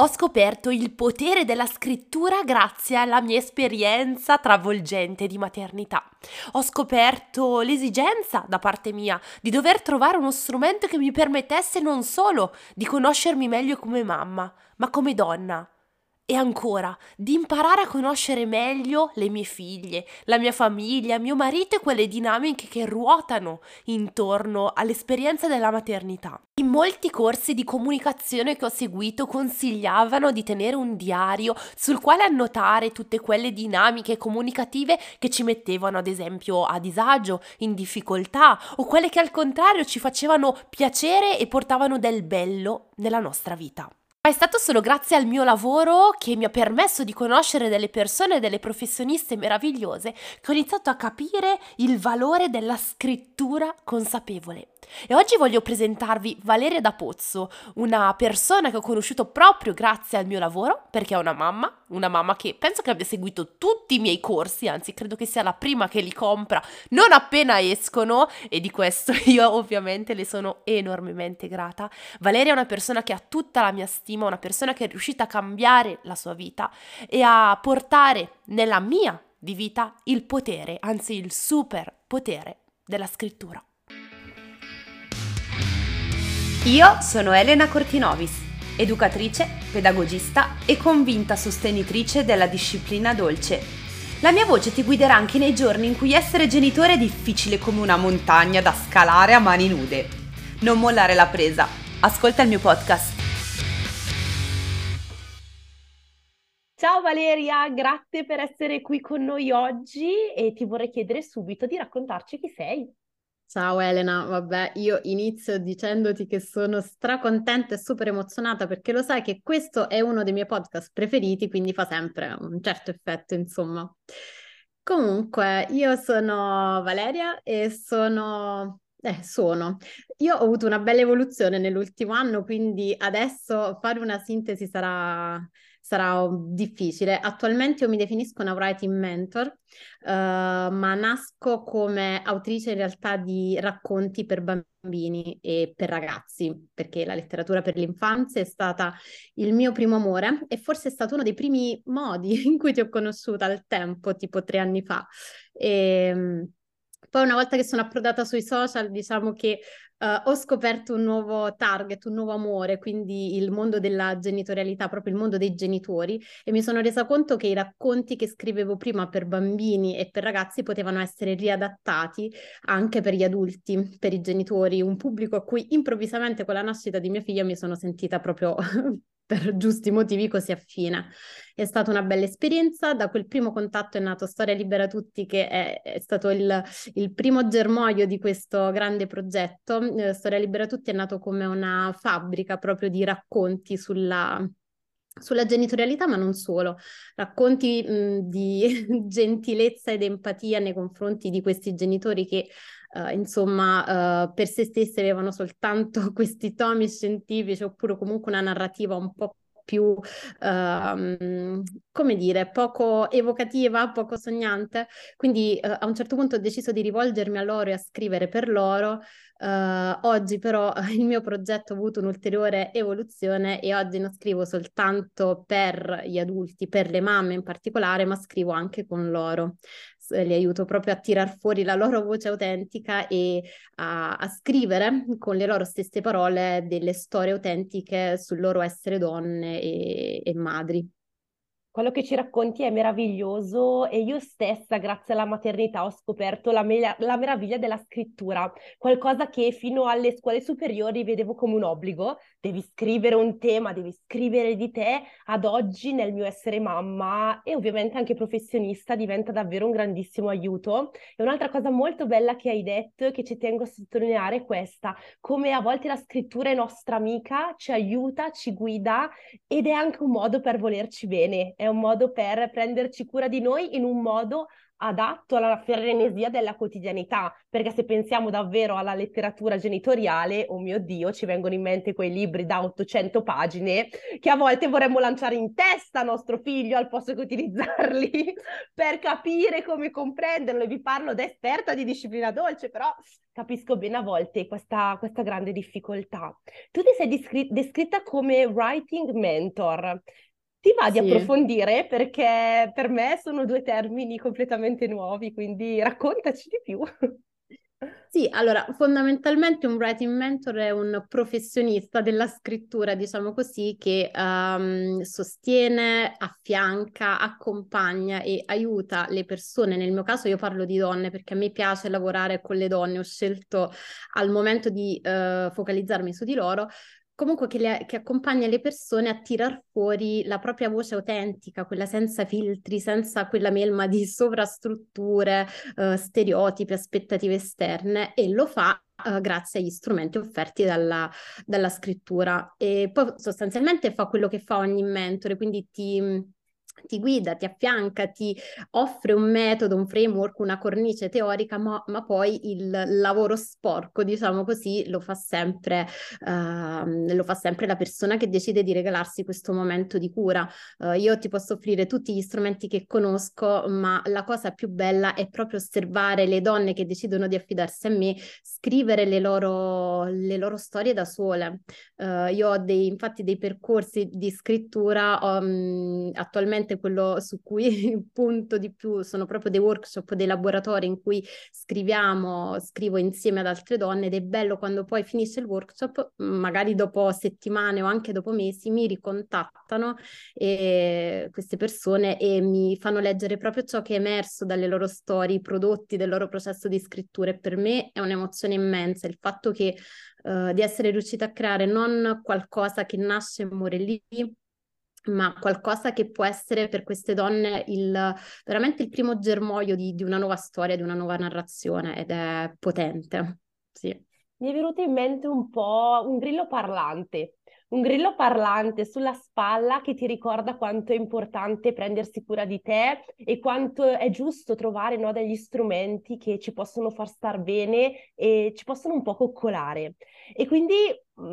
Ho scoperto il potere della scrittura grazie alla mia esperienza travolgente di maternità. Ho scoperto l'esigenza da parte mia di dover trovare uno strumento che mi permettesse non solo di conoscermi meglio come mamma, ma come donna, e ancora, di imparare a conoscere meglio le mie figlie, la mia famiglia, mio marito e quelle dinamiche che ruotano intorno all'esperienza della maternità. In molti corsi di comunicazione che ho seguito consigliavano di tenere un diario sul quale annotare tutte quelle dinamiche comunicative che ci mettevano ad esempio a disagio, in difficoltà o quelle che al contrario ci facevano piacere e portavano del bello nella nostra vita. Ma è stato solo grazie al mio lavoro che mi ha permesso di conoscere delle persone, delle professioniste meravigliose, che ho iniziato a capire il valore della scrittura consapevole. E oggi voglio presentarvi Valeria da Pozzo, una persona che ho conosciuto proprio grazie al mio lavoro, perché è una mamma, una mamma che penso che abbia seguito tutti i miei corsi, anzi credo che sia la prima che li compra non appena escono e di questo io ovviamente le sono enormemente grata. Valeria è una persona che ha tutta la mia stima, una persona che è riuscita a cambiare la sua vita e a portare nella mia di vita il potere, anzi il super potere della scrittura. Io sono Elena Cortinovis, educatrice, pedagogista e convinta sostenitrice della disciplina dolce. La mia voce ti guiderà anche nei giorni in cui essere genitore è difficile come una montagna da scalare a mani nude. Non mollare la presa. Ascolta il mio podcast. Ciao Valeria, grazie per essere qui con noi oggi e ti vorrei chiedere subito di raccontarci chi sei. Ciao Elena, vabbè, io inizio dicendoti che sono stracontenta e super emozionata perché lo sai che questo è uno dei miei podcast preferiti, quindi fa sempre un certo effetto, insomma. Comunque, io sono Valeria e sono eh, sono. Io ho avuto una bella evoluzione nell'ultimo anno, quindi adesso fare una sintesi sarà sarà difficile. Attualmente io mi definisco una writing mentor, uh, ma nasco come autrice in realtà di racconti per bambini e per ragazzi, perché la letteratura per l'infanzia è stata il mio primo amore e forse è stato uno dei primi modi in cui ti ho conosciuta al tempo, tipo tre anni fa. E, ehm, poi una volta che sono approdata sui social, diciamo che uh, ho scoperto un nuovo target, un nuovo amore, quindi il mondo della genitorialità, proprio il mondo dei genitori, e mi sono resa conto che i racconti che scrivevo prima per bambini e per ragazzi potevano essere riadattati anche per gli adulti, per i genitori, un pubblico a cui improvvisamente con la nascita di mia figlia mi sono sentita proprio per giusti motivi così affine. È stata una bella esperienza, da quel primo contatto è nato Storia Libera Tutti che è, è stato il, il, primo germoglio di questo grande progetto. Eh, Storia Libera Tutti è nato come una fabbrica proprio di racconti sulla, sulla genitorialità, ma non solo, racconti mh, di gentilezza ed empatia nei confronti di questi genitori che Uh, insomma, uh, per se stessi avevano soltanto questi tomi scientifici oppure comunque una narrativa un po' più, uh, come dire, poco evocativa, poco sognante. Quindi uh, a un certo punto ho deciso di rivolgermi a loro e a scrivere per loro. Uh, oggi però il mio progetto ha avuto un'ulteriore evoluzione e oggi non scrivo soltanto per gli adulti, per le mamme in particolare, ma scrivo anche con loro li aiuto proprio a tirar fuori la loro voce autentica e a, a, scrivere con le loro stesse parole delle storie autentiche sul loro essere donne e, e madri quello che ci racconti è meraviglioso e io stessa, grazie alla maternità, ho scoperto la, me- la, meraviglia della scrittura, qualcosa che fino alle scuole superiori vedevo come un obbligo. Devi scrivere un tema, devi scrivere di te. Ad oggi, nel mio essere mamma e ovviamente anche professionista, diventa davvero un grandissimo aiuto. E un'altra cosa molto bella che hai detto, che ci tengo a sottolineare, è questa: come a volte la scrittura è nostra amica, ci aiuta, ci guida ed è anche un modo per volerci bene. È un modo per prenderci cura di noi in un modo adatto alla frenesia della quotidianità, perché se pensiamo davvero alla letteratura genitoriale, oh mio Dio, ci vengono in mente quei libri da 800 pagine che a volte vorremmo lanciare in testa a nostro figlio al posto che utilizzarli per capire come comprenderlo. E vi parlo da esperta di disciplina dolce, però capisco bene a volte questa, questa grande difficoltà. Tu ti sei descri- descritta come writing mentor. Ti va di Sì. approfondire perché per me sono due termini completamente nuovi, quindi raccontaci di più. Sì, allora fondamentalmente un writing mentor è un professionista della scrittura, diciamo così, che ehm, sostiene, affianca, accompagna e aiuta le persone. Nel mio caso io parlo di donne perché a me piace lavorare con le donne, ho scelto al momento di eh, focalizzarmi su di loro. Comunque che, le- che accompagna le persone a tirar fuori la propria voce autentica, quella senza filtri, senza quella melma di sovrastrutture, eh, stereotipi, aspettative esterne e lo fa eh, grazie agli strumenti offerti dalla, dalla scrittura. E poi sostanzialmente fa quello che fa ogni mentore, quindi ti ti guida, ti affianca, ti offre un metodo, un framework, una cornice teorica, ma, ma poi il lavoro sporco, diciamo così, lo fa sempre, uh, lo fa sempre la persona che decide di regalarsi questo momento di cura. Uh, io ti posso offrire tutti gli strumenti che conosco, ma la cosa più bella è proprio osservare le donne che decidono di affidarsi a me, scrivere le loro, le loro storie da sole. Uh, io ho dei, infatti dei percorsi di scrittura um, attualmente quello su cui punto di più sono proprio dei workshop, dei laboratori in cui scriviamo, scrivo insieme ad altre donne ed è bello quando poi finisce il workshop, magari dopo settimane o anche dopo mesi, mi ricontattano e queste persone e mi fanno leggere proprio ciò che è emerso dalle loro storie, i prodotti del loro processo di scrittura e per me è un'emozione immensa il fatto che uh, di essere riuscita a creare non qualcosa che nasce e muore lì, ma qualcosa che può essere per queste donne il, veramente il primo germoglio di, di, una nuova storia, di una nuova narrazione ed è potente. Sì. Mi è venuto in mente un po' un grillo parlante, un grillo parlante sulla spalla che ti ricorda quanto è importante prendersi cura di te e quanto è giusto trovare no, degli strumenti che ci possono far star bene e ci possono un po' coccolare. E quindi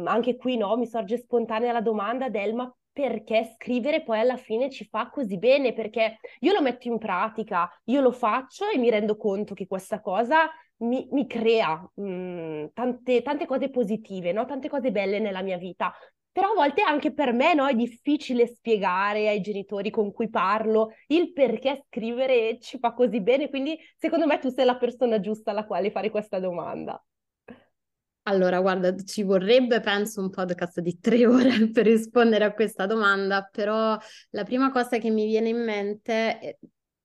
anche qui no, mi sorge spontanea la domanda del ma perché scrivere poi alla fine ci fa così bene, perché io lo metto in pratica, io lo faccio e mi rendo conto che questa cosa mi, mi crea mh, tante, tante cose positive, no? tante cose belle nella mia vita. Però a volte anche per me no, è difficile spiegare ai genitori con cui parlo il perché scrivere ci fa così bene, quindi secondo me tu sei la persona giusta alla quale fare questa domanda. Allora, guarda, ci vorrebbe, penso, un podcast di tre ore per rispondere a questa domanda, però la prima cosa che mi viene in mente,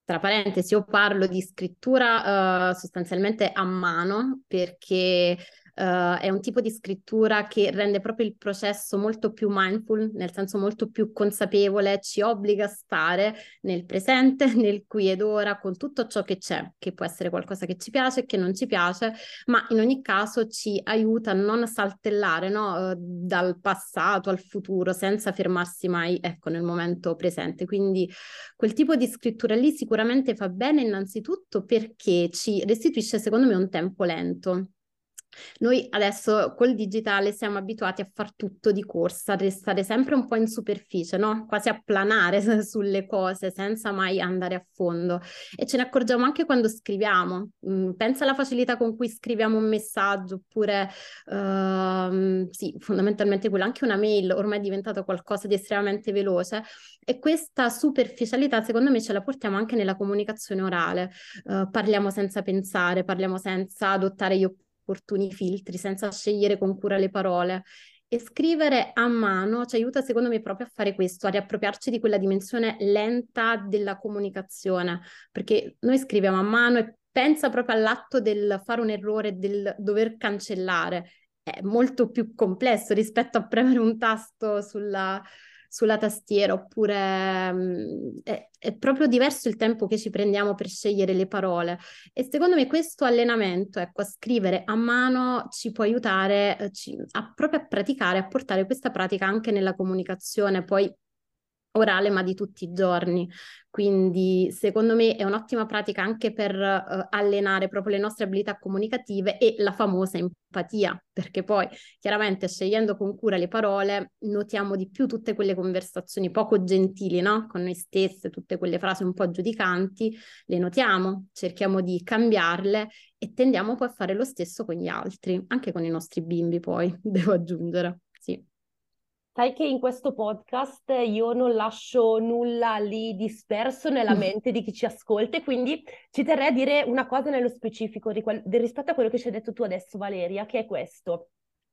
tra parentesi, io parlo di scrittura uh, sostanzialmente a mano perché Uh, è un tipo di scrittura che rende proprio il processo molto più mindful, nel senso molto più consapevole, ci obbliga a stare nel presente, nel qui ed ora, con tutto ciò che c'è, che può essere qualcosa che ci piace, che non ci piace, ma in ogni caso ci aiuta a non saltellare no? uh, dal passato al futuro senza fermarsi mai ecco, nel momento presente. Quindi quel tipo di scrittura lì sicuramente fa bene innanzitutto perché ci restituisce secondo me un tempo lento. Noi adesso col digitale siamo abituati a far tutto di corsa, a restare sempre un po' in superficie, no? Quasi a planare sulle cose senza mai andare a fondo. E ce ne accorgiamo anche quando scriviamo. Mm, pensa alla facilità con cui scriviamo un messaggio, oppure uh, sì, fondamentalmente quello, anche una mail ormai è diventato qualcosa di estremamente veloce. E questa superficialità, secondo me, ce la portiamo anche nella comunicazione orale. Uh, parliamo senza pensare, parliamo senza adottare gli opportuni filtri, senza scegliere con cura le parole. E scrivere a mano ci aiuta, secondo me, proprio a fare questo, a riappropriarci di quella dimensione lenta della comunicazione, perché noi scriviamo a mano e pensa proprio all'atto del fare un errore, del dover cancellare. È molto più complesso rispetto a premere un tasto sulla, sulla tastiera, oppure um, è, è, proprio diverso il tempo che ci prendiamo per scegliere le parole. E secondo me questo allenamento, ecco, a scrivere a mano ci può aiutare eh, ci, a proprio a praticare, a portare questa pratica anche nella comunicazione. Poi orale ma di tutti i giorni. Quindi secondo me è un'ottima pratica anche per uh, allenare proprio le nostre abilità comunicative e la famosa empatia, perché poi chiaramente scegliendo con cura le parole notiamo di più tutte quelle conversazioni poco gentili, no? Con noi stesse, tutte quelle frasi un po' giudicanti, le notiamo, cerchiamo di cambiarle e tendiamo poi a fare lo stesso con gli altri, anche con i nostri bimbi poi, devo aggiungere. Sì. Sai che in questo podcast io non lascio nulla lì disperso nella mente di chi ci ascolta e quindi ci terrei a dire una cosa nello specifico rispetto a quello che ci hai detto tu adesso Valeria, che è questo.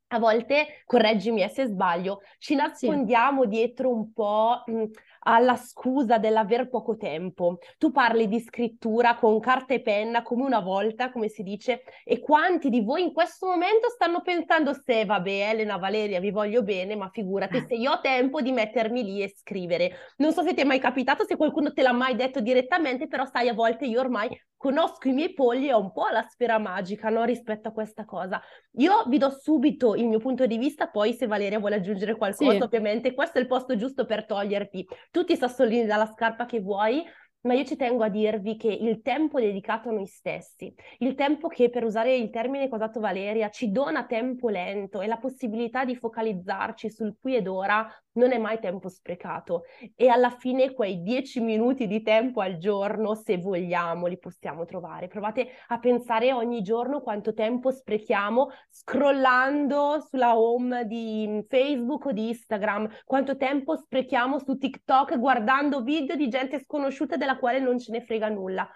A volte, correggimi eh, se sbaglio, ci nascondiamo sì. dietro un po' mh, alla scusa dell'aver poco tempo. Tu parli di scrittura con carta e penna come una volta, come si dice, e quanti di voi in questo momento stanno pensando se vabbè Elena, Valeria, vi voglio bene, ma figurati se io ho tempo di mettermi lì e scrivere. Non so se ti è mai capitato, se qualcuno te l'ha mai detto direttamente, però sai, a volte io ormai conosco i miei polli e ho un po' la sfera magica no? rispetto a questa cosa. Io vi do subito il mio punto di vista, poi se Valeria vuole aggiungere qualcosa, sì. ovviamente questo è il posto giusto per toglierti tutti i sassolini dalla scarpa che vuoi, ma io ci tengo a dirvi che il tempo dedicato a noi stessi, il tempo che per usare il termine che ha dato Valeria ci dona tempo lento e la possibilità di focalizzarci sul qui ed ora non è mai tempo sprecato e alla fine quei dieci minuti di tempo al giorno, se vogliamo, li possiamo trovare. Provate a pensare ogni giorno quanto tempo sprechiamo scrollando sulla home di Facebook o di Instagram, quanto tempo sprechiamo su TikTok guardando video di gente sconosciuta della quale non ce ne frega nulla.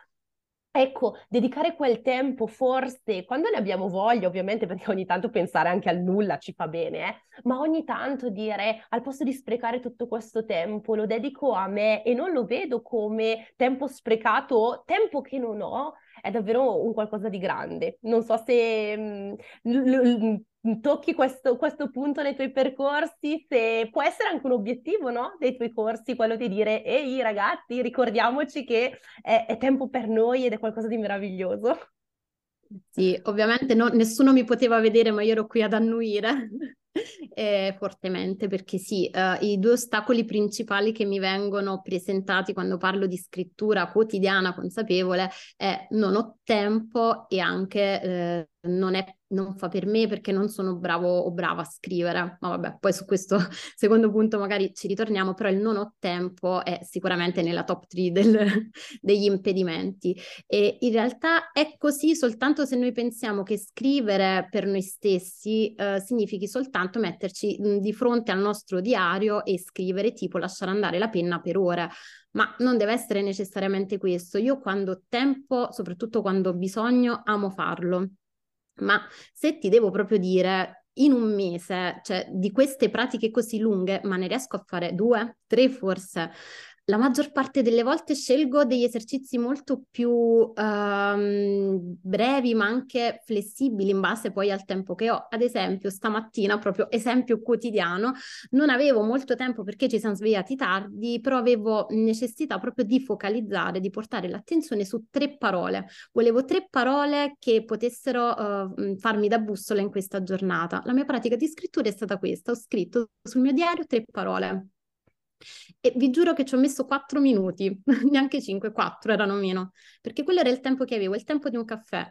Ecco, dedicare quel tempo forse, quando ne abbiamo voglia, ovviamente, perché ogni tanto pensare anche al nulla ci fa bene, eh? ma ogni tanto dire al posto di sprecare tutto questo tempo, lo dedico a me e non lo vedo come tempo sprecato tempo che non ho, è davvero un qualcosa di grande. Non so se mh, l- l- tocchi questo, questo, punto nei tuoi percorsi, se può essere anche un obiettivo no? dei tuoi corsi, quello di dire, ehi ragazzi, ricordiamoci che è, è tempo per noi ed è qualcosa di meraviglioso. Sì, ovviamente no, nessuno mi poteva vedere, ma io ero qui ad annuire eh, fortemente perché sì, eh, i due ostacoli principali che mi vengono presentati quando parlo di scrittura quotidiana consapevole è non ho tempo e anche eh, non, è, non fa per me perché non sono bravo o brava a scrivere. Ma vabbè, poi su questo secondo punto magari ci ritorniamo, però il non ho tempo è sicuramente nella top 3 del, degli impedimenti. E in realtà è così soltanto se noi pensiamo che scrivere per noi stessi eh, significhi soltanto metterci mh, di fronte al nostro diario e scrivere tipo lasciare andare la penna per ore ma non deve essere necessariamente questo. Io quando ho tempo, soprattutto quando ho bisogno, amo farlo. Ma se ti devo proprio dire in un mese, cioè di queste pratiche così lunghe, ma ne riesco a fare due, tre forse, la maggior parte delle volte scelgo degli esercizi molto più um, brevi, ma anche flessibili in base poi al tempo che ho. Ad esempio, stamattina, proprio esempio quotidiano, non avevo molto tempo perché ci siamo svegliati tardi, però avevo necessità proprio di focalizzare, di portare l'attenzione su tre parole. Volevo tre parole che potessero uh, farmi da bussola in questa giornata. La mia pratica di scrittura è stata questa, ho scritto sul mio diario tre parole e vi giuro che ci ho messo quattro minuti, neanche cinque, quattro erano meno, perché quello era il tempo che avevo, il tempo di un caffè.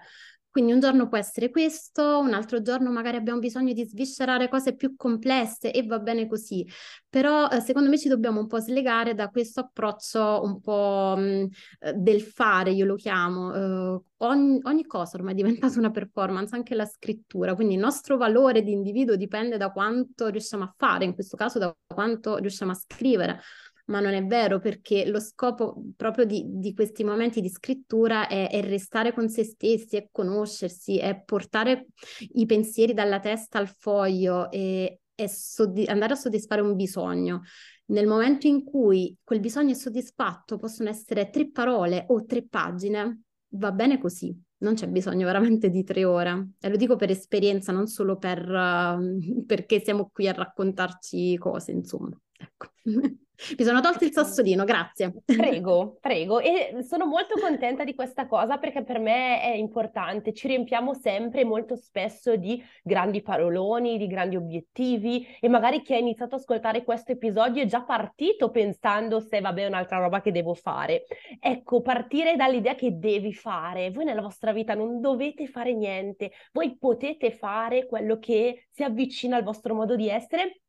Quindi un giorno può essere questo, un altro giorno magari abbiamo bisogno di sviscerare cose più complesse e va bene così. Però eh, secondo me ci dobbiamo un po' slegare da questo approccio un po' mm, eh, del fare, io lo chiamo. Eh, ogni, ogni cosa ormai è diventata una performance, anche la scrittura. Quindi il nostro valore di individuo dipende da quanto riusciamo a fare, in questo caso da quanto riusciamo a scrivere ma non è vero perché lo scopo proprio di, di questi momenti di scrittura è, è, restare con se stessi, è conoscersi, è portare i pensieri dalla testa al foglio e è soddisf- andare a soddisfare un bisogno. Nel momento in cui quel bisogno è soddisfatto, possono essere tre parole o tre pagine, va bene così, non c'è bisogno veramente di tre ore. E lo dico per esperienza, non solo per, uh, perché siamo qui a raccontarci cose, insomma. Ecco. Mi sono tolto il sassolino, grazie. Prego, prego. E sono molto contenta di questa cosa perché per me è importante. Ci riempiamo sempre molto spesso di grandi paroloni, di grandi obiettivi e magari chi ha iniziato ad ascoltare questo episodio è già partito pensando se vabbè è un'altra roba che devo fare. Ecco, partire dall'idea che devi fare. Voi nella vostra vita non dovete fare niente, voi potete fare quello che si avvicina al vostro modo di essere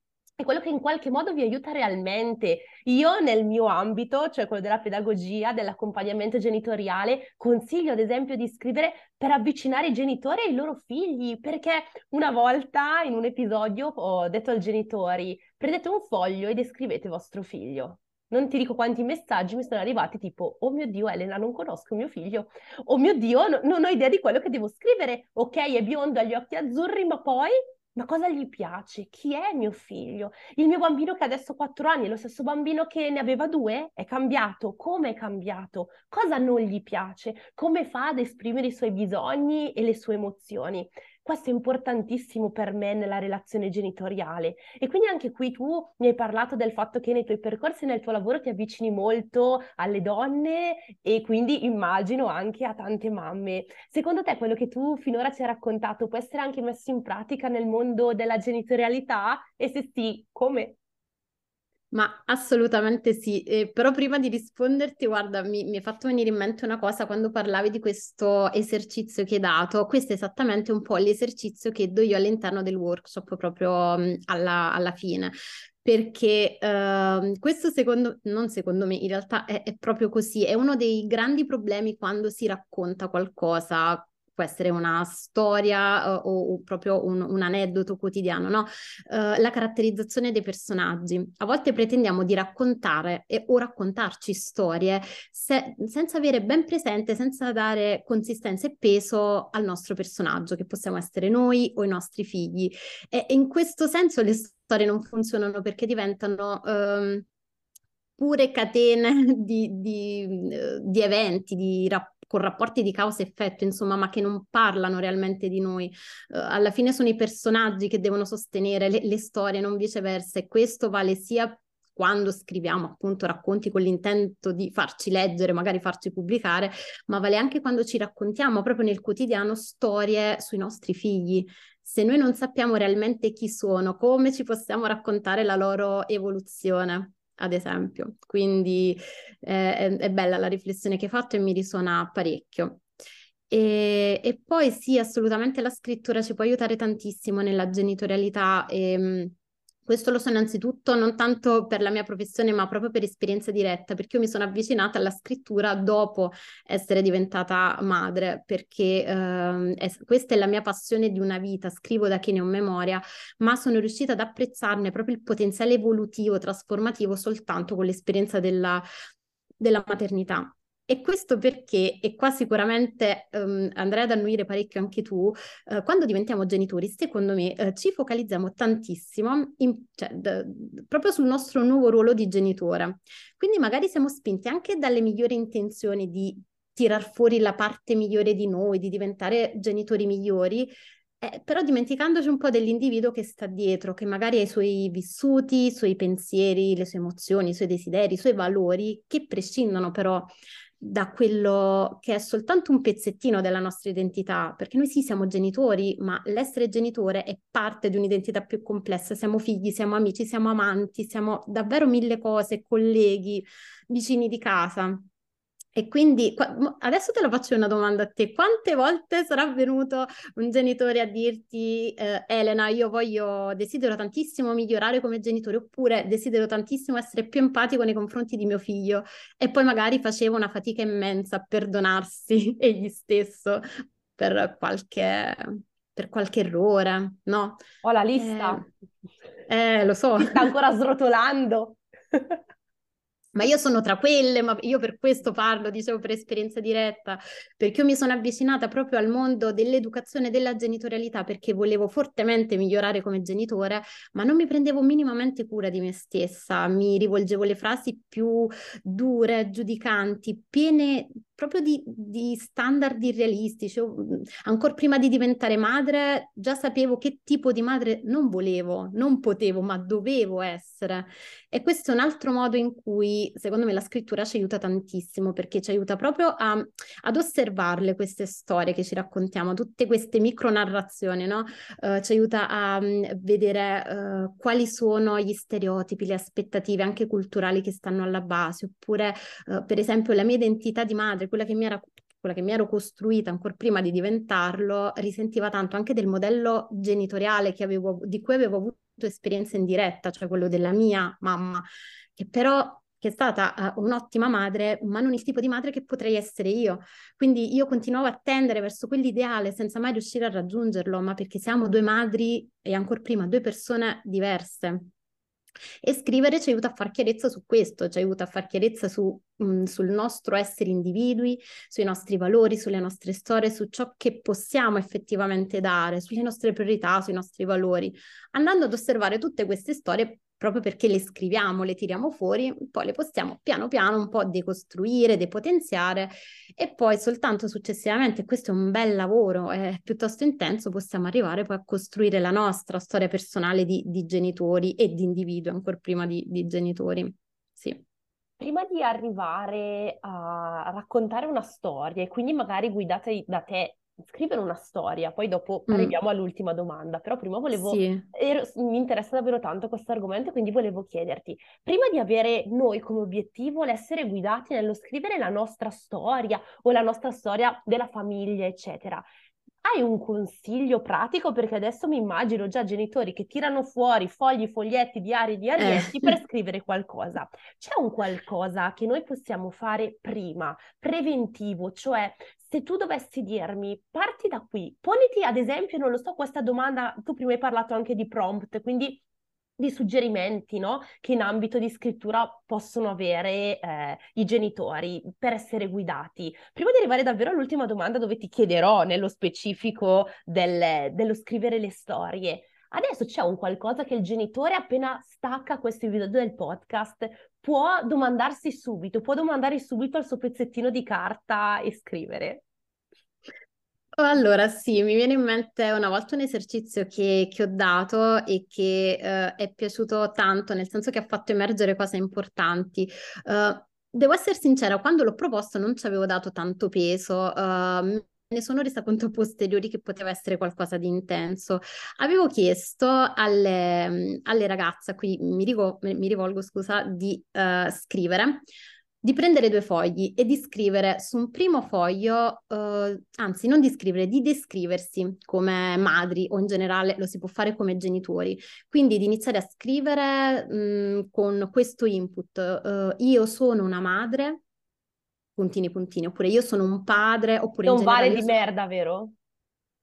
quello che in qualche modo vi aiuta realmente. Io nel mio ambito, cioè quello della pedagogia, dell'accompagnamento genitoriale, consiglio ad esempio di scrivere per avvicinare i genitori ai loro figli, perché una volta in un episodio ho detto ai genitori, prendete un foglio e descrivete vostro figlio. Non ti dico quanti messaggi mi sono arrivati, tipo, oh mio Dio, Elena, non conosco mio figlio. Oh mio Dio, no, non ho idea di quello che devo scrivere. Ok, è biondo, ha gli occhi azzurri, ma poi ma cosa gli piace? Chi è mio figlio? Il mio bambino che adesso ha quattro anni è lo stesso bambino che ne aveva due? È cambiato? Come è cambiato? Cosa non gli piace? Come fa ad esprimere i suoi bisogni e le sue emozioni? Questo è importantissimo per me nella relazione genitoriale. E quindi anche qui tu mi hai parlato del fatto che nei tuoi percorsi e nel tuo lavoro ti avvicini molto alle donne e quindi immagino anche a tante mamme. Secondo te quello che tu finora ci hai raccontato può essere anche messo in pratica nel mondo della genitorialità? E se sì, come? Ma assolutamente sì, eh, però prima di risponderti, guarda, mi, mi è fatto venire in mente una cosa quando parlavi di questo esercizio che hai dato. Questo è esattamente un po' l'esercizio che do io all'interno del workshop, proprio mh, alla, alla fine. Perché uh, questo secondo, non secondo me, in realtà è, è, proprio così, è uno dei grandi problemi quando si racconta qualcosa può essere una storia uh, o, o, proprio un, un, aneddoto quotidiano, no? Uh, la caratterizzazione dei personaggi. A volte pretendiamo di raccontare e, o raccontarci storie se, senza avere ben presente, senza dare consistenza e peso al nostro personaggio, che possiamo essere noi o i nostri figli. E, e in questo senso le storie non funzionano perché diventano... Um, pure catene di, di, di eventi, di rapporti con rapporti di causa-effetto, insomma, ma che non parlano realmente di noi. Uh, alla fine sono i personaggi che devono sostenere le, le storie, non viceversa, e questo vale sia quando scriviamo appunto racconti con l'intento di farci leggere, magari farci pubblicare, ma vale anche quando ci raccontiamo proprio nel quotidiano storie sui nostri figli. Se noi non sappiamo realmente chi sono, come ci possiamo raccontare la loro evoluzione? Ad esempio. Quindi eh, è, è, bella la riflessione che hai fatto e mi risuona parecchio. E, e, poi sì, assolutamente la scrittura ci può aiutare tantissimo nella genitorialità. E, ehm, questo lo so innanzitutto non tanto per la mia professione, ma proprio per esperienza diretta, perché io mi sono avvicinata alla scrittura dopo essere diventata madre, perché eh, è, questa è la mia passione di una vita, scrivo da che ne ho memoria, ma sono riuscita ad apprezzarne proprio il potenziale evolutivo, trasformativo soltanto con l'esperienza della, della maternità. E questo perché, e qua sicuramente um, andrai ad annuire parecchio anche tu, uh, quando diventiamo genitori, secondo me uh, ci focalizziamo tantissimo in, cioè, d- proprio sul nostro nuovo ruolo di genitore. Quindi magari siamo spinti anche dalle migliori intenzioni di tirar fuori la parte migliore di noi, di diventare genitori migliori, eh, però dimenticandoci un po' dell'individuo che sta dietro, che magari ha i suoi vissuti, i suoi pensieri, le sue emozioni, i suoi desideri, i suoi valori, che prescindono però da quello che è soltanto un pezzettino della nostra identità, perché noi sì siamo genitori, ma l'essere genitore è parte di un'identità più complessa, siamo figli, siamo amici, siamo amanti, siamo davvero mille cose, colleghi, vicini di casa. E quindi adesso te la faccio una domanda a te. Quante volte sarà venuto un genitore a dirti eh, Elena, io voglio, desidero tantissimo migliorare come genitore oppure desidero tantissimo essere più empatico nei confronti di mio figlio e poi magari faceva una fatica immensa a perdonarsi egli stesso per qualche, per qualche errore, no? Ho la lista. Eh, eh lo so. Mi sta ancora srotolando. Ma io sono tra quelle, ma io per questo parlo, dicevo, per esperienza diretta, perché io mi sono avvicinata proprio al mondo dell'educazione e della genitorialità perché volevo fortemente migliorare come genitore, ma non mi prendevo minimamente cura di me stessa, mi rivolgevo le frasi più dure, giudicanti, piene proprio di, di standard irrealistici. Ancora prima di diventare madre, già sapevo che tipo di madre non volevo, non potevo, ma dovevo essere. E questo è un altro modo in cui, secondo me, la scrittura ci aiuta tantissimo, perché ci aiuta proprio a, ad osservarle queste storie che ci raccontiamo, tutte queste micronarrazioni, no? Uh, ci aiuta a um, vedere uh, quali sono gli stereotipi, le aspettative anche culturali che stanno alla base, oppure, uh, per esempio, la mia identità di madre quella che mi era quella che mi ero costruita ancora prima di diventarlo, risentiva tanto anche del modello genitoriale avevo, di cui avevo avuto esperienza in diretta, cioè quello della mia mamma, che però che è stata uh, un'ottima madre, ma non il tipo di madre che potrei essere io. Quindi io continuavo a tendere verso quell'ideale senza mai riuscire a raggiungerlo, ma perché siamo due madri e ancora prima due persone diverse. E scrivere ci aiuta a far chiarezza su questo, ci aiuta a far chiarezza su, mh, mm, sul nostro essere individui, sui nostri valori, sulle nostre storie, su ciò che possiamo effettivamente dare, sulle nostre priorità, sui nostri valori. Andando ad osservare tutte queste storie proprio perché le scriviamo, le tiriamo fuori, poi le possiamo piano piano un po' decostruire, depotenziare e poi soltanto successivamente, questo è un bel lavoro, è piuttosto intenso, possiamo arrivare poi a costruire la nostra storia personale di, di genitori e di individui, ancora prima di, di genitori. Sì. Prima di arrivare a raccontare una storia e quindi magari guidata da te scrivere una storia, poi dopo mm. arriviamo all'ultima domanda, però prima volevo, sì. ero, mi interessa davvero tanto questo argomento, quindi volevo chiederti, prima di avere noi come obiettivo l'essere guidati nello scrivere la nostra storia o la nostra storia della famiglia, eccetera, hai un consiglio pratico? Perché adesso mi immagino già genitori che tirano fuori fogli, foglietti, diari, diarietti eh. per scrivere qualcosa. C'è un qualcosa che noi possiamo fare prima, preventivo, cioè se tu dovessi dirmi, parti da qui, poniti ad esempio, non lo so, questa domanda, tu prima hai parlato anche di prompt, quindi di suggerimenti no? che in ambito di scrittura possono avere eh, i genitori per essere guidati. Prima di arrivare davvero all'ultima domanda dove ti chiederò nello specifico del, dello scrivere le storie, adesso c'è un qualcosa che il genitore appena stacca questo episodio del podcast può domandarsi subito, può domandare subito al suo pezzettino di carta e scrivere. Allora, sì, mi viene in mente una volta un esercizio che, che ho dato e che uh, è piaciuto tanto, nel senso che ha fatto emergere cose importanti. Uh, devo essere sincera, quando l'ho proposto non ci avevo dato tanto peso, uh, ne sono resa conto a posteriori che poteva essere qualcosa di intenso. Avevo chiesto alle, alle ragazze a cui mi, rivolgo, mi rivolgo scusa, di scrivere di prendere due fogli e di scrivere su un primo foglio, eh, anzi non di scrivere, di descriversi come madri o in generale lo si può fare come genitori. Quindi di iniziare a scrivere mh, mm, con questo input, eh, io sono una madre, puntini puntini, oppure io sono un padre, oppure... Non vale di merda, vero?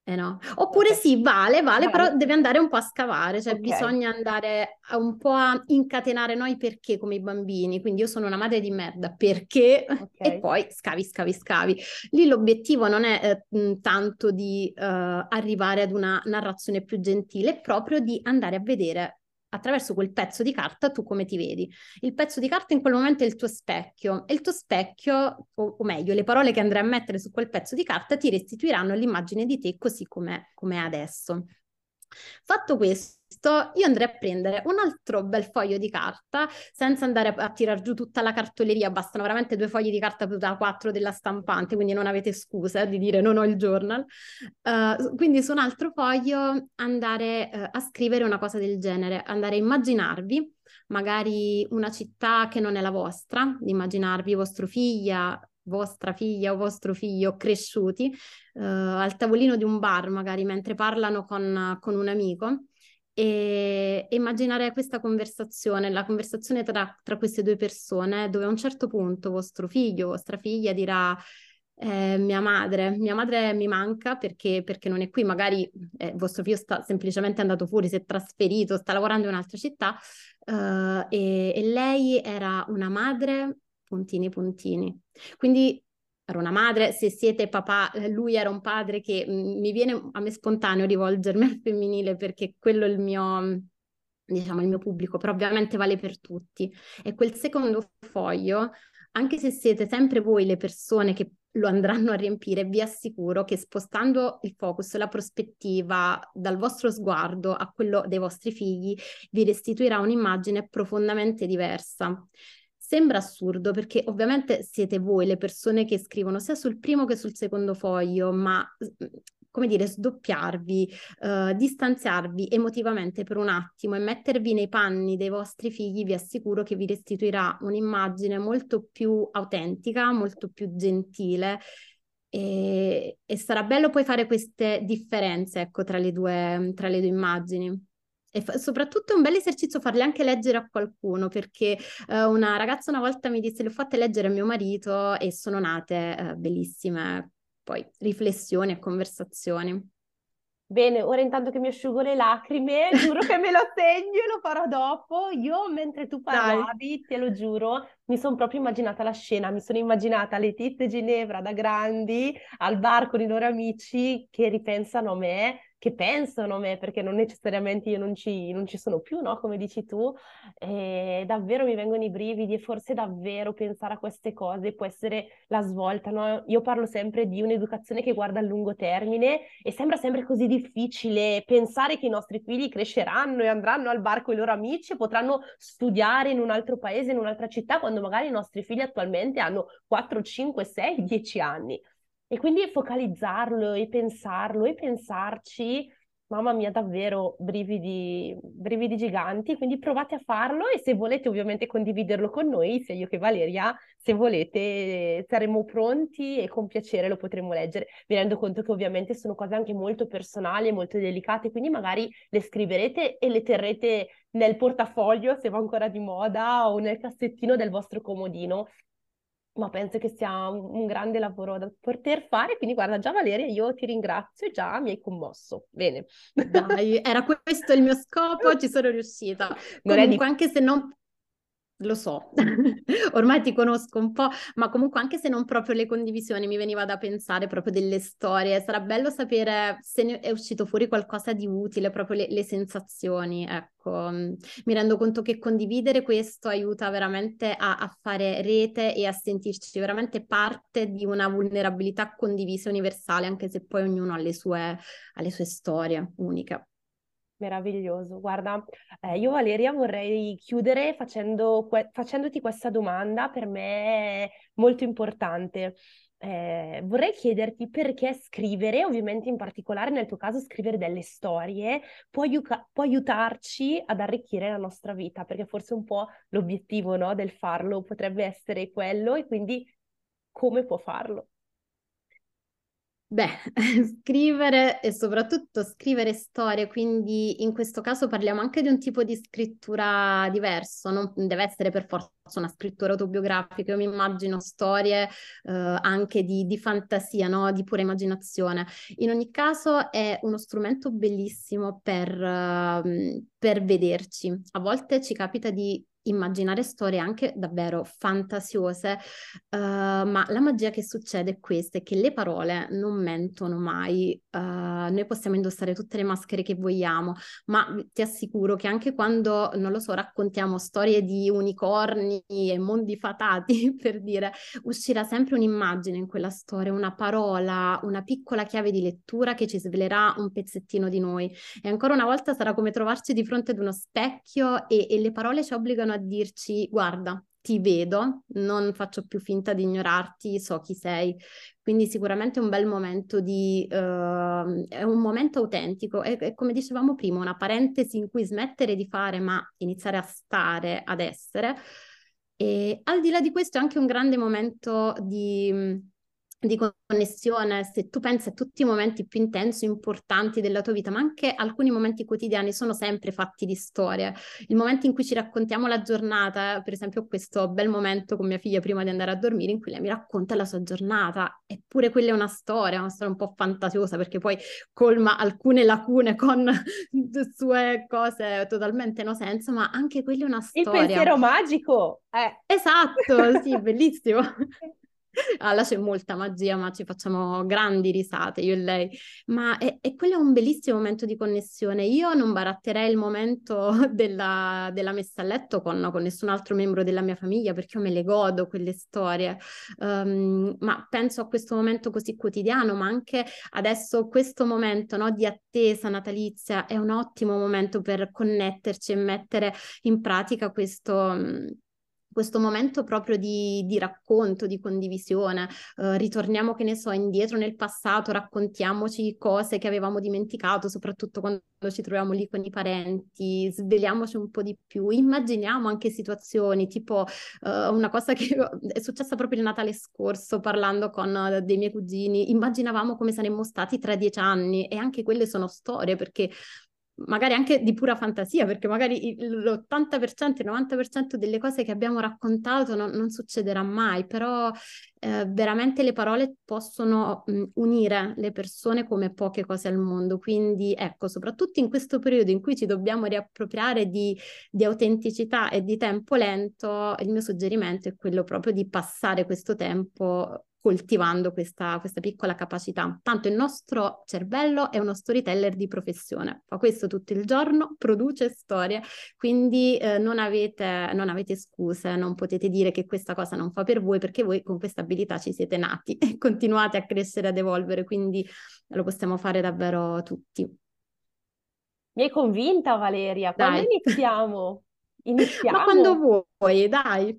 Eh no. Oppure sì, vale, vale, vale, però deve andare un po' a scavare, cioè okay. bisogna andare a un po' a incatenare noi perché come i bambini, quindi io sono una madre di merda perché okay. e poi scavi, scavi, scavi. Lì l'obiettivo non è eh, tanto di uh, arrivare ad una narrazione più gentile, è proprio di andare a vedere attraverso quel pezzo di carta tu come ti vedi. Il pezzo di carta in quel momento è il tuo specchio e il tuo specchio, o, o meglio, le parole che andrai a mettere su quel pezzo di carta ti restituiranno l'immagine di te così come è adesso. Fatto questo, io andrei a prendere un altro bel foglio di carta senza andare a, tirar giù tutta la cartoleria, bastano veramente due fogli di carta da quattro della stampante, quindi non avete scuse di dire non ho il journal. Uh, quindi su un altro foglio andare uh, a scrivere una cosa del genere, andare a immaginarvi magari una città che non è la vostra, immaginarvi vostro figlia, vostra figlia o vostro figlio cresciuti uh, al tavolino di un bar, magari mentre parlano con, con un amico. E, immaginare questa conversazione, la conversazione tra, tra, queste due persone, dove a un certo punto vostro figlio, vostra figlia dirà eh, mia madre, mia madre mi manca perché, perché non è qui, magari eh, vostro figlio sta semplicemente andato fuori, si è trasferito, sta lavorando in un'altra città uh, e, e lei era una madre puntini puntini. Quindi era una madre, se siete papà, eh, lui era un padre che mm, mi viene a me spontaneo rivolgermi al femminile perché quello è il mio, diciamo, il mio pubblico, però ovviamente vale per tutti. E quel secondo foglio, anche se siete sempre voi le persone che lo andranno a riempire, vi assicuro che spostando il focus, la prospettiva dal vostro sguardo a quello dei vostri figli, vi restituirà un'immagine profondamente diversa. Sembra assurdo perché ovviamente siete voi le persone che scrivono sia sul primo che sul secondo foglio, ma come dire, sdoppiarvi, uh, distanziarvi emotivamente per un attimo e mettervi nei panni dei vostri figli, vi assicuro che vi restituirà un'immagine molto più autentica, molto più gentile e, e sarà bello poi fare queste differenze, ecco, tra le due, tra le due immagini. E fa- soprattutto è un bel esercizio farle anche leggere a qualcuno, perché uh, una ragazza una volta mi disse le ho fatte leggere a mio marito e sono nate uh, bellissime poi riflessioni e conversazioni. Bene, ora intanto che mi asciugo le lacrime, giuro che me lo segno e lo farò dopo. Io mentre tu parlavi, Dai. te lo giuro, mi sono proprio immaginata la scena, mi sono immaginata le tizie Ginevra da grandi al bar con i loro amici che ripensano a me che pensano a me, perché non necessariamente io non ci, non ci sono più, no? Come dici tu, e davvero mi vengono i brividi e forse davvero pensare a queste cose può essere la svolta, no? Io parlo sempre di un'educazione che guarda a lungo termine e sembra sempre così difficile pensare che i nostri figli cresceranno e andranno al bar con i loro amici e potranno studiare in un altro paese, in un'altra città, quando magari i nostri figli attualmente hanno 4, 5, 6, 10 anni. E quindi focalizzarlo e pensarlo e pensarci, mamma mia, davvero brividi, brividi giganti. Quindi provate a farlo e se volete ovviamente condividerlo con noi, sia io che Valeria, se volete saremo pronti e con piacere lo potremo leggere. Mi rendo conto che ovviamente sono cose anche molto personali e molto delicate, quindi magari le scriverete e le terrete nel portafoglio se va ancora di moda o nel cassettino del vostro comodino ma penso che sia un, un, grande lavoro da poter fare. Quindi, guarda, già Valeria, io ti ringrazio, già mi hai commosso. Bene. Dai, era questo il mio scopo, ci sono riuscita. Non Comunque, di... anche se non lo so, ormai ti conosco un po', ma comunque anche se non proprio le condivisioni, mi veniva da pensare proprio delle storie. Sarà bello sapere se ne è uscito fuori qualcosa di utile, proprio le, le sensazioni. Ecco, mi rendo conto che condividere questo aiuta veramente a, a, fare rete e a sentirci veramente parte di una vulnerabilità condivisa universale, anche se poi ognuno ha le sue, ha le sue storie uniche. Meraviglioso. Guarda, eh, io Valeria vorrei chiudere facendo que- facendoti questa domanda, per me molto importante. Eh, vorrei chiederti perché scrivere, ovviamente in particolare nel tuo caso scrivere delle storie, può, aiuca- può aiutarci ad arricchire la nostra vita, perché forse un po' l'obiettivo, no, del farlo potrebbe essere quello e quindi come può farlo? Beh, scrivere e soprattutto scrivere storie, quindi in questo caso parliamo anche di un tipo di scrittura diverso, non deve essere per forza una scrittura autobiografica, io mi immagino storie eh, anche di, di fantasia, no? di pura immaginazione. In ogni caso è uno strumento bellissimo per, uh, per vederci. A volte ci capita di immaginare storie anche davvero fantasiose, uh, ma la magia che succede è questa, è che le parole non mentono mai, uh, noi possiamo indossare tutte le maschere che vogliamo, ma ti assicuro che anche quando, non lo so, raccontiamo storie di unicorni e mondi fatati, per dire, uscirà sempre un'immagine in quella storia, una parola, una piccola chiave di lettura che ci svelerà un pezzettino di noi. E ancora una volta sarà come trovarci di fronte ad uno specchio e, e le parole ci obbligano a dirci guarda, ti vedo, non faccio più finta di ignorarti, so chi sei. Quindi sicuramente è un bel momento di... Uh, è un momento autentico, è, è, come dicevamo prima, una parentesi in cui smettere di fare ma iniziare a stare, ad essere. E al di là di questo è anche un grande momento di di connessione, se tu pensi a tutti i momenti più intensi, importanti della tua vita, ma anche alcuni momenti quotidiani sono sempre fatti di storie. Il momento in cui ci raccontiamo la giornata, per esempio questo bel momento con mia figlia prima di andare a dormire, in cui lei mi racconta la sua giornata, eppure quella è una storia, una storia un po' fantasiosa, perché poi colma alcune lacune con sue cose totalmente no senso, ma anche quella è una storia. Il pensiero magico! Eh. Esatto, sì, bellissimo. Ah, c'è molta magia, ma ci facciamo grandi risate io e lei. Ma è, è quello è un bellissimo momento di connessione. Io non baratterei il momento della, della messa a letto con, con, nessun altro membro della mia famiglia perché io me le godo quelle storie. Um, ma penso a questo momento così quotidiano, ma anche adesso questo momento no, di attesa natalizia è un ottimo momento per connetterci e mettere in pratica questo questo momento proprio di, di racconto, di condivisione, uh, ritorniamo, che ne so, indietro nel passato, raccontiamoci cose che avevamo dimenticato, soprattutto quando ci troviamo lì con i parenti, sveliamoci un po' di più, immaginiamo anche situazioni, tipo uh, una cosa che è successa proprio il Natale scorso, parlando con uh, dei miei cugini, immaginavamo come saremmo stati tra dieci anni e anche quelle sono storie perché magari anche di pura fantasia, perché magari l'80%, il 90% delle cose che abbiamo raccontato non, non succederà mai, però eh, veramente le parole possono mh, unire le persone come poche cose al mondo. Quindi ecco, soprattutto in questo periodo in cui ci dobbiamo riappropriare di, di autenticità e di tempo lento, il mio suggerimento è quello proprio di passare questo tempo coltivando questa, questa, piccola capacità. Tanto il nostro cervello è uno storyteller di professione, fa questo tutto il giorno, produce storie, quindi eh, non, avete, non avete scuse, non potete dire che questa cosa non fa per voi perché voi con questa abilità ci siete nati e continuate a crescere, ad evolvere, quindi lo possiamo fare davvero tutti. Mi hai convinta Valeria, quando dai. iniziamo? Iniziamo? Ma quando vuoi, dai.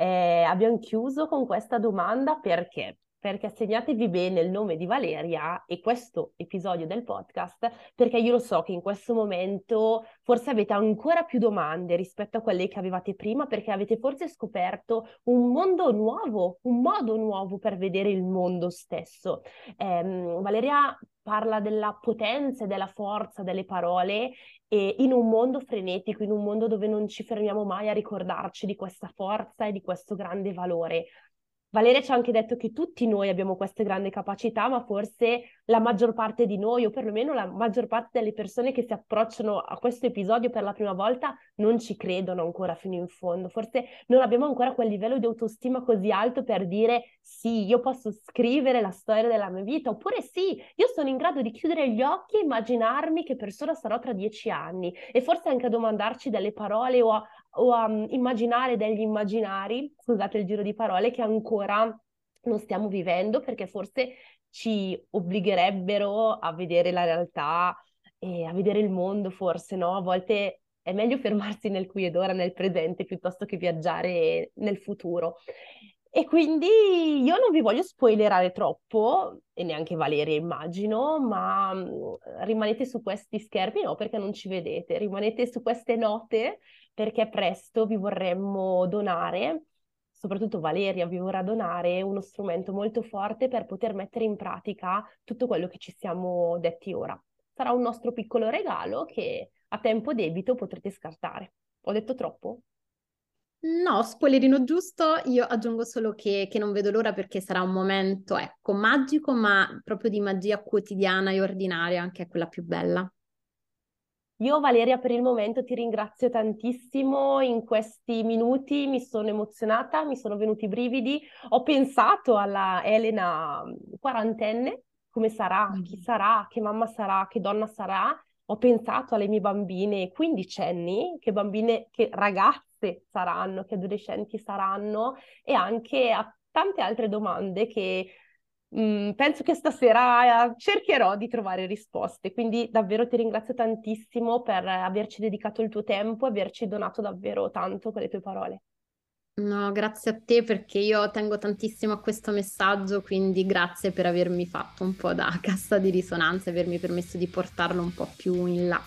Eh, abbiamo chiuso con questa domanda perché? Perché assegnatevi bene il nome di Valeria e questo episodio del podcast, perché io lo so che in questo momento forse avete ancora più domande rispetto a quelle che avevate prima, perché avete forse scoperto un mondo nuovo, un modo nuovo per vedere il mondo stesso. Eh, Valeria parla della potenza e della forza delle parole e in un mondo frenetico, in un mondo dove non ci fermiamo mai a ricordarci di questa forza e di questo grande valore. Valeria ci ha anche detto che tutti noi abbiamo queste grandi capacità, ma forse la maggior parte di noi, o perlomeno la maggior parte delle persone che si approcciano a questo episodio per la prima volta, non ci credono ancora fino in fondo. Forse non abbiamo ancora quel livello di autostima così alto per dire sì, io posso scrivere la storia della mia vita, oppure sì, io sono in grado di chiudere gli occhi e immaginarmi che persona sarò tra dieci anni e forse anche a domandarci delle parole o a, o a um, immaginare degli immaginari, scusate il giro di parole, che ancora non stiamo vivendo perché forse ci obbligherebbero a vedere la realtà e a vedere il mondo, forse no? A volte è meglio fermarsi nel qui ed ora, nel presente, piuttosto che viaggiare nel futuro. E quindi io non vi voglio spoilerare troppo, e neanche Valeria immagino, ma rimanete su questi schermi, no, perché non ci vedete, rimanete su queste note perché presto vi vorremmo donare, soprattutto Valeria vi vorrà donare uno strumento molto forte per poter mettere in pratica tutto quello che ci siamo detti ora. Sarà un nostro piccolo regalo che a tempo debito potrete scartare. Ho detto troppo? No, spoilerino giusto, io aggiungo solo che, che, non vedo l'ora perché sarà un momento, ecco, magico, ma proprio di magia quotidiana e ordinaria, che è quella più bella. Io Valeria per il momento ti ringrazio tantissimo, in questi minuti mi sono emozionata, mi sono venuti i brividi, ho pensato alla Elena quarantenne, come sarà, chi mm. sarà, che mamma sarà, che donna sarà, ho pensato alle mie bambine quindicenni, che bambine, che ragazze saranno, che adolescenti saranno e anche a tante altre domande che mh, mm, penso che stasera eh, cercherò di trovare risposte. Quindi davvero ti ringrazio tantissimo per averci dedicato il tuo tempo e averci donato davvero tanto con le tue parole. No, grazie a te perché io tengo tantissimo a questo messaggio, quindi grazie per avermi fatto un po' da cassa di risonanza e avermi permesso di portarlo un po' più in là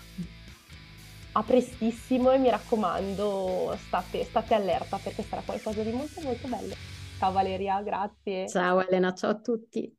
a prestissimo e mi raccomando state, state allerta perché sarà qualcosa di molto molto bello. Ciao Valeria, grazie. Ciao Elena, ciao a tutti.